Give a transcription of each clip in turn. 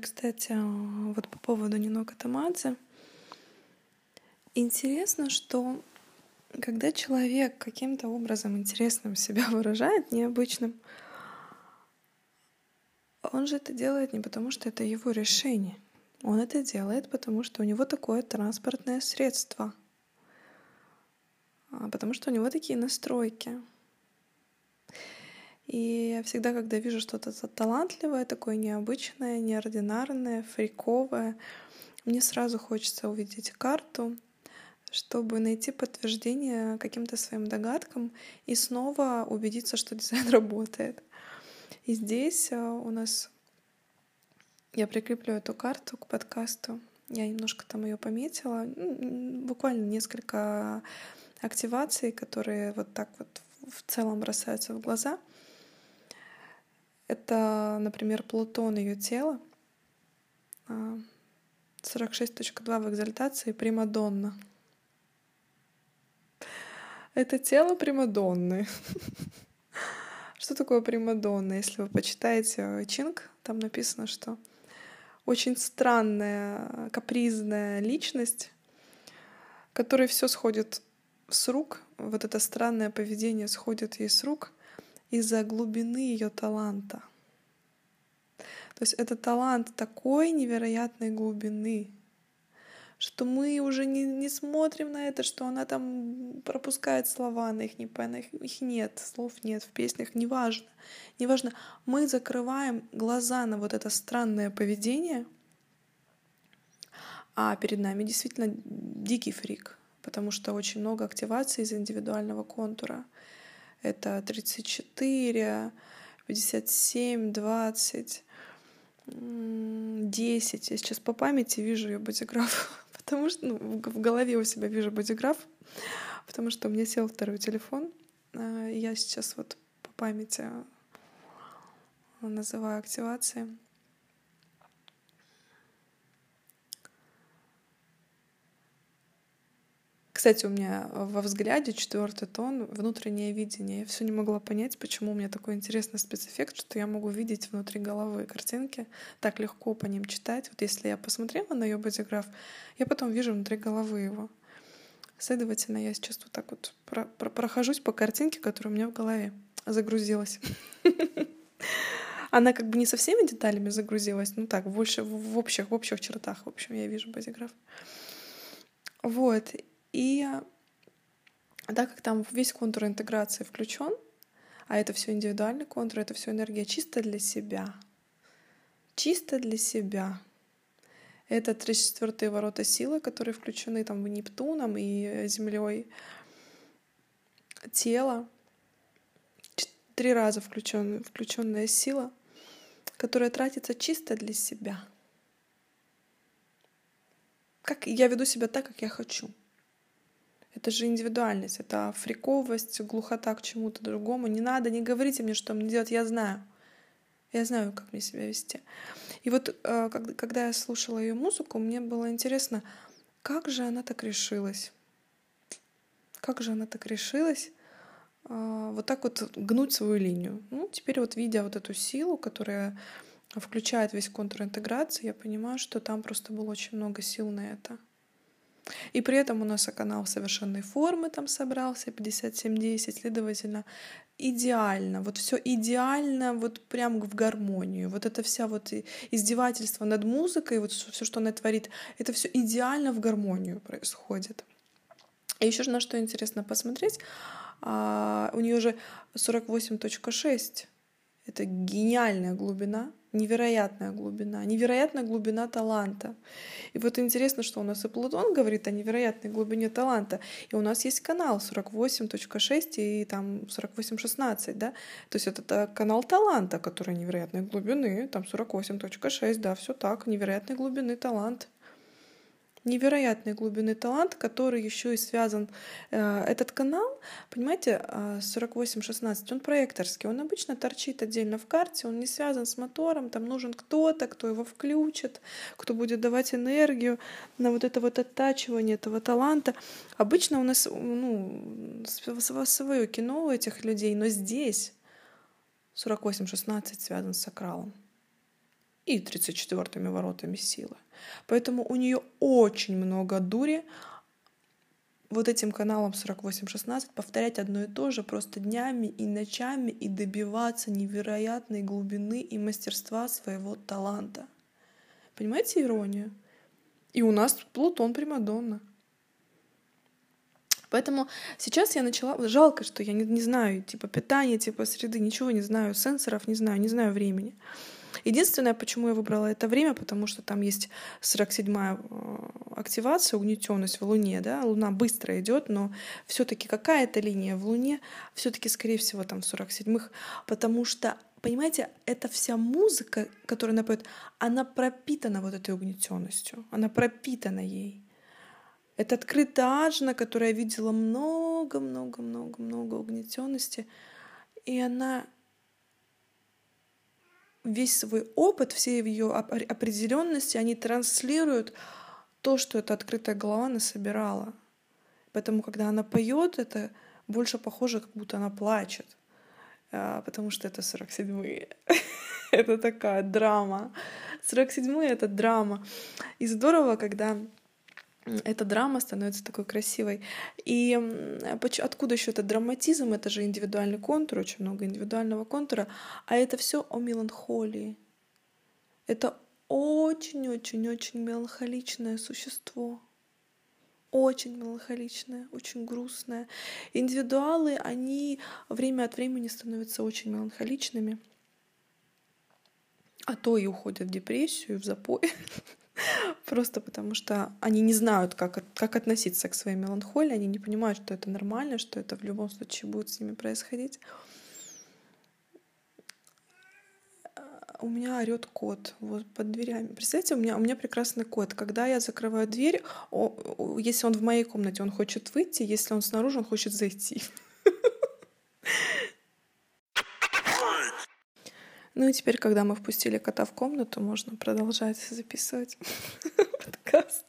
кстати, вот по поводу Нинока Тамадзе. Интересно, что когда человек каким-то образом интересным себя выражает, необычным, он же это делает не потому, что это его решение. Он это делает, потому что у него такое транспортное средство. А потому что у него такие настройки. И я всегда, когда вижу что-то талантливое, такое необычное, неординарное, фриковое, мне сразу хочется увидеть карту, чтобы найти подтверждение каким-то своим догадкам и снова убедиться, что дизайн работает. И здесь э, у нас я прикреплю эту карту к подкасту. Я немножко там ее пометила. Буквально несколько активаций, которые вот так вот в целом бросаются в глаза — это, например, Плутон ее тело, 46.2 а, в экзальтации Примадонна. Это тело Примадонны. Что такое Примадонна? Если вы почитаете Чинг, там написано, что очень странная, капризная личность, которой все сходит с рук, вот это странное поведение сходит ей с рук, из-за глубины ее таланта. То есть это талант такой невероятной глубины, что мы уже не, не смотрим на это, что она там пропускает слова, на их не их, их нет, слов нет в песнях, неважно. Неважно, мы закрываем глаза на вот это странное поведение, а перед нами действительно дикий фрик, потому что очень много активаций из индивидуального контура — это 34, 57, 20, 10. Я сейчас по памяти вижу ее бодиграф, потому что ну, в голове у себя вижу бодиграф, потому что у меня сел второй телефон. А, я сейчас вот по памяти называю активации. Кстати, у меня во взгляде четвертый тон внутреннее видение. Я все не могла понять, почему у меня такой интересный спецэффект, что я могу видеть внутри головы картинки, так легко по ним читать. Вот если я посмотрела на ее бодиграф, я потом вижу внутри головы его. Следовательно, я сейчас вот так вот про про прохожусь по картинке, которая у меня в голове загрузилась. Она как бы не со всеми деталями загрузилась, ну так, больше в общих, в общих чертах, в общем, я вижу бодиграф. Вот. И так как там весь контур интеграции включен, а это все индивидуальный контур, это все энергия чисто для себя. Чисто для себя. Это 34 ворота силы, которые включены там в Нептуном и Землей. Тело. Три раза включен, включенная сила, которая тратится чисто для себя. Как я веду себя так, как я хочу. Это же индивидуальность, это фриковость, глухота к чему-то другому. Не надо, не говорите мне, что мне делать, я знаю. Я знаю, как мне себя вести. И вот э, когда я слушала ее музыку, мне было интересно, как же она так решилась? Как же она так решилась э, вот так вот гнуть свою линию? Ну, теперь вот видя вот эту силу, которая включает весь контур интеграции, я понимаю, что там просто было очень много сил на это. И при этом у нас канал совершенной формы там собрался, 5710, следовательно, идеально, вот все идеально, вот прям в гармонию. Вот это вся вот издевательство над музыкой, вот все, что она творит, это все идеально в гармонию происходит. И еще на что интересно посмотреть, а, у нее же 48.6, это гениальная глубина, невероятная глубина, невероятная глубина таланта. И вот интересно, что у нас и Плутон говорит о невероятной глубине таланта, и у нас есть канал 48.6 и там 48.16, да, то есть это канал таланта, который невероятной глубины, там 48.6, да, все так, невероятной глубины талант невероятной глубины талант, который еще и связан. Э, этот канал, понимаете, 4816, э, он проекторский, он обычно торчит отдельно в карте, он не связан с мотором, там нужен кто-то, кто его включит, кто будет давать энергию на вот это вот оттачивание этого таланта. Обычно у нас ну, свое кино у этих людей, но здесь 4816 связан с сакралом. И 34-ми воротами силы. Поэтому у нее очень много дури вот этим каналом 4816 повторять одно и то же просто днями и ночами и добиваться невероятной глубины и мастерства своего таланта. Понимаете иронию? И у нас Плутон Примадонна. Поэтому сейчас я начала... Жалко, что я не, не знаю типа питания, типа среды, ничего не знаю, сенсоров не знаю, не знаю времени. Единственное, почему я выбрала это время, потому что там есть 47-я э, активация, угнетенность в Луне, да, Луна быстро идет, но все-таки какая-то линия в Луне, все-таки, скорее всего, там в 47-х, потому что понимаете, эта вся музыка, которую она поет, она пропитана вот этой угнетенностью, она пропитана ей. Это открытая ажна, которая видела много-много-много-много угнетенности, и она весь свой опыт, все ее определенности, они транслируют то, что эта открытая голова насобирала. Поэтому, когда она поет, это больше похоже, как будто она плачет. А, потому что это 47-е. это такая драма. 47-е — это драма. И здорово, когда эта драма становится такой красивой. И откуда еще этот драматизм? Это же индивидуальный контур, очень много индивидуального контура. А это все о меланхолии. Это очень-очень-очень меланхоличное существо. Очень меланхоличное, очень грустное. Индивидуалы, они время от времени становятся очень меланхоличными, а то и уходят в депрессию, в запой. Просто потому что они не знают, как, как относиться к своей меланхолии, они не понимают, что это нормально, что это в любом случае будет с ними происходить. У меня орет кот вот под дверями. Представляете, у меня, у меня прекрасный кот. Когда я закрываю дверь, о, если он в моей комнате, он хочет выйти, если он снаружи, он хочет зайти. Ну и теперь, когда мы впустили кота в комнату, можно продолжать записывать подкаст.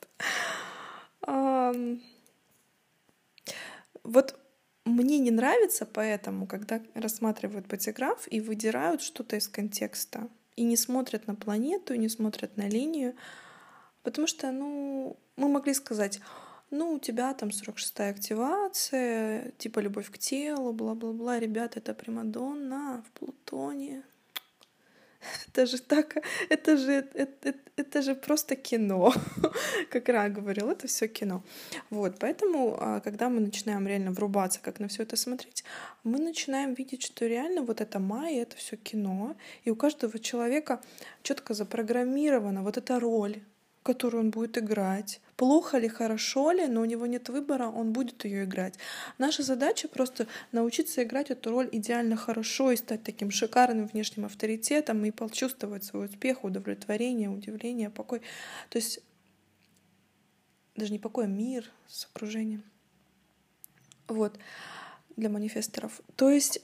Вот мне не нравится поэтому, когда рассматривают патиграф и выдирают что-то из контекста, и не смотрят на планету, не смотрят на линию, потому что, ну, мы могли сказать, ну, у тебя там 46-я активация, типа любовь к телу, бла-бла-бла, ребята, это Примадонна в Плутоне, это же так, это же, это, это, это же просто кино, как Ра говорил, это все кино. Вот, поэтому, а, когда мы начинаем реально врубаться, как на все это смотреть, мы начинаем видеть, что реально вот это майя, это все кино, и у каждого человека четко запрограммирована вот эта роль, которую он будет играть. Плохо ли, хорошо ли, но у него нет выбора, он будет ее играть. Наша задача просто научиться играть эту роль идеально хорошо и стать таким шикарным внешним авторитетом и почувствовать свой успех, удовлетворение, удивление, покой. То есть даже не покой, а мир с окружением. Вот, для манифесторов. То есть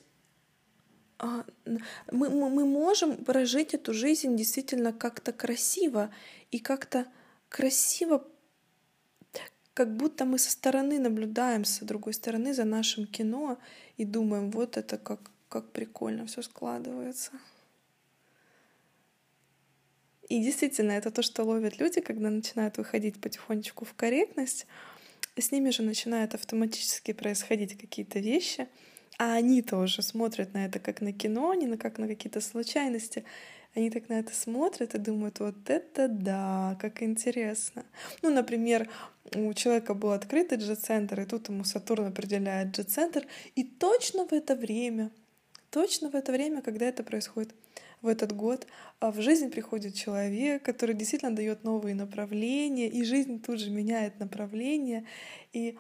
мы, мы, мы можем прожить эту жизнь действительно как-то красиво и как-то красиво, как будто мы со стороны наблюдаем, с другой стороны за нашим кино и думаем, вот это как, как прикольно все складывается. И действительно, это то, что ловят люди, когда начинают выходить потихонечку в корректность, с ними же начинают автоматически происходить какие-то вещи — а они-то уже смотрят на это как на кино, а не на как на какие-то случайности. Они так на это смотрят и думают, вот это да, как интересно. Ну, например, у человека был открытый G-центр, и тут ему Сатурн определяет G-центр, и точно в это время, точно в это время, когда это происходит, в этот год а в жизнь приходит человек, который действительно дает новые направления, и жизнь тут же меняет направление. И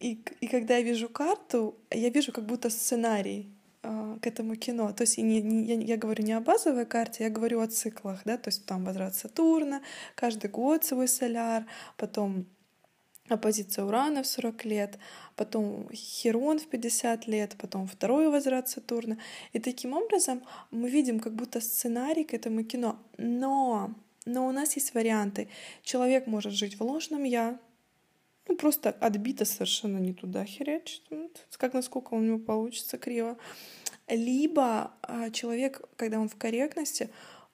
и, и когда я вижу карту, я вижу как будто сценарий э, к этому кино. То есть не, не, я, я говорю не о базовой карте, я говорю о циклах, да, то есть там возврат Сатурна, каждый год свой соляр, потом оппозиция Урана в 40 лет, потом Херон в 50 лет, потом второй возврат Сатурна. И таким образом мы видим как будто сценарий к этому кино. Но, но у нас есть варианты. Человек может жить в ложном «я», ну, просто отбито совершенно не туда херячит, как насколько у него получится криво. Либо а, человек, когда он в корректности,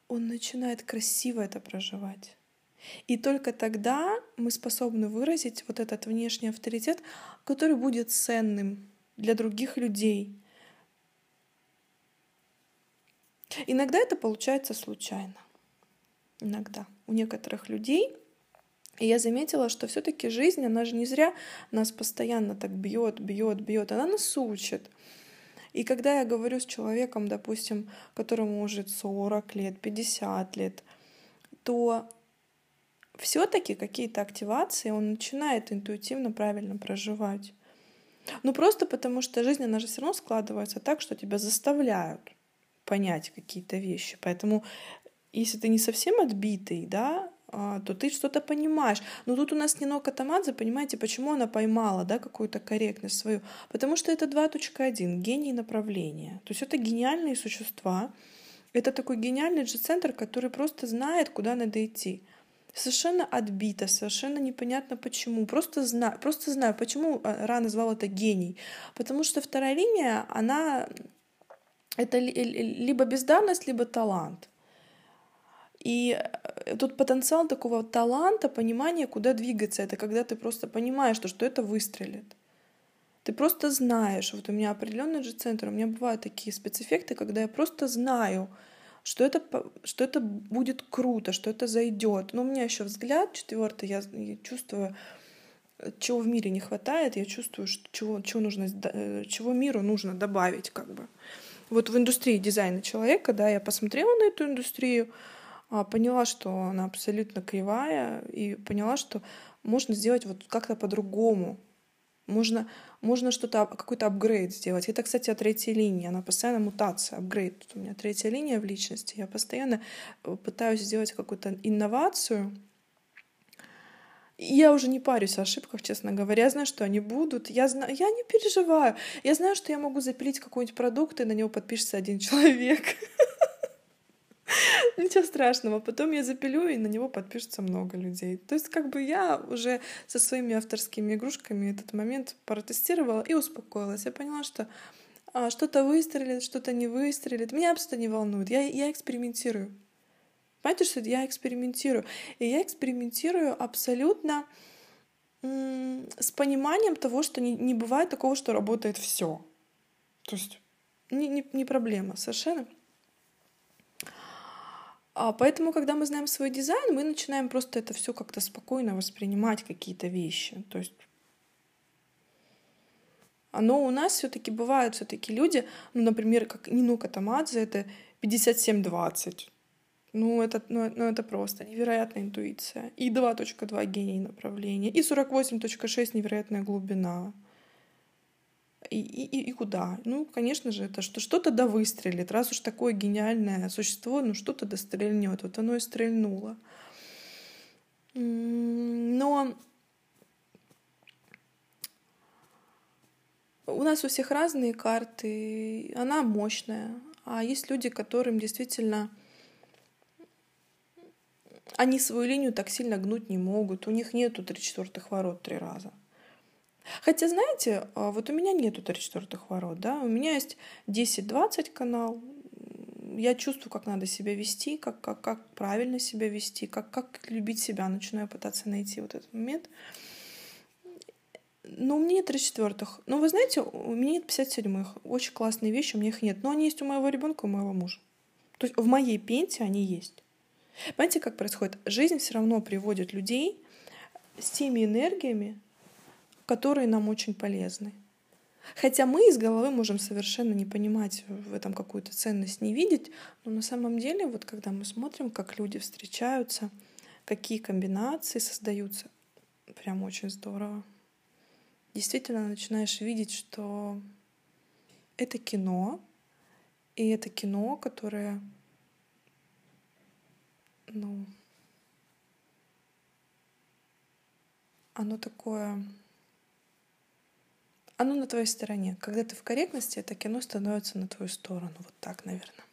он начинает красиво это проживать. И только тогда мы способны выразить вот этот внешний авторитет, который будет ценным для других людей. Иногда это получается случайно. Иногда. У некоторых людей и я заметила, что все-таки жизнь, она же не зря нас постоянно так бьет, бьет, бьет, она нас учит. И когда я говорю с человеком, допустим, которому уже 40 лет, 50 лет, то все-таки какие-то активации он начинает интуитивно правильно проживать. Ну просто потому что жизнь, она же все равно складывается так, что тебя заставляют понять какие-то вещи. Поэтому если ты не совсем отбитый, да, то ты что-то понимаешь. Но тут у нас Нино Катамадзе, понимаете, почему она поймала да, какую-то корректность свою? Потому что это 2.1, гений направления. То есть это гениальные существа, это такой гениальный же центр, который просто знает, куда надо идти. Совершенно отбито, совершенно непонятно почему. Просто знаю, просто знаю, почему а, Ра назвал это гений. Потому что вторая линия, она это либо бездарность, либо талант. И э, тут потенциал такого таланта, понимания, куда двигаться. Это когда ты просто понимаешь, что, что это выстрелит. Ты просто знаешь. Вот у меня определенный же центр. У меня бывают такие спецэффекты, когда я просто знаю, что это, что это будет круто, что это зайдет. Но у меня еще взгляд четвертый, я, я чувствую, чего в мире не хватает, я чувствую, что, чего, чего, нужно, э, чего миру нужно добавить. Как бы. Вот в индустрии дизайна человека, да, я посмотрела на эту индустрию, поняла, что она абсолютно кривая, и поняла, что можно сделать вот как-то по-другому. Можно, можно что-то, какой-то апгрейд сделать. Это, кстати, о третьей линии. Она постоянно мутация, апгрейд. Тут у меня третья линия в личности. Я постоянно э, пытаюсь сделать какую-то инновацию. Я уже не парюсь о ошибках, честно говоря. Я знаю, что они будут. Я, знаю, я не переживаю. Я знаю, что я могу запилить какой-нибудь продукт, и на него подпишется один человек. Ничего страшного. Потом я запилю, и на него подпишется много людей. То есть как бы я уже со своими авторскими игрушками этот момент протестировала и успокоилась. Я поняла, что а, что-то выстрелит, что-то не выстрелит. Меня абсолютно не волнует. Я, я экспериментирую. Понимаете, что я экспериментирую? И я экспериментирую абсолютно с пониманием того, что не, не бывает такого, что работает все. То есть не, не, не проблема совершенно. А поэтому, когда мы знаем свой дизайн, мы начинаем просто это все как-то спокойно воспринимать какие-то вещи. То есть но у нас все-таки бывают все-таки люди, ну, например, как Нину Катамадзе, это 57-20. Ну это, ну, ну, это просто невероятная интуиция. И 2.2 гений направления, и 48.6 невероятная глубина. И, и, и куда? Ну, конечно же, это что что-то да выстрелит. Раз уж такое гениальное существо, ну что-то да стрельнет. Вот оно и стрельнуло. Но у нас у всех разные карты, она мощная. А есть люди, которым действительно они свою линию так сильно гнуть не могут. У них нету три четвертых ворот три раза. Хотя, знаете, а, вот у меня нету 3-4 ворот, да, у меня есть 10-20 канал, я чувствую, как надо себя вести, как, как, как правильно себя вести, как, как любить себя, начинаю пытаться найти вот этот момент. Но у меня нет 3 четвертых. Но вы знаете, у меня нет 57-х. Очень классные вещи, у меня их нет. Но они есть у моего ребенка, у моего мужа. То есть в моей пенте они есть. Понимаете, как происходит? Жизнь все равно приводит людей с теми энергиями, которые нам очень полезны. Хотя мы из головы можем совершенно не понимать в этом какую-то ценность, не видеть, но на самом деле, вот когда мы смотрим, как люди встречаются, какие комбинации создаются, прям очень здорово. Действительно начинаешь видеть, что это кино, и это кино, которое, ну, оно такое оно на твоей стороне. Когда ты в корректности, это кино становится на твою сторону. Вот так, наверное.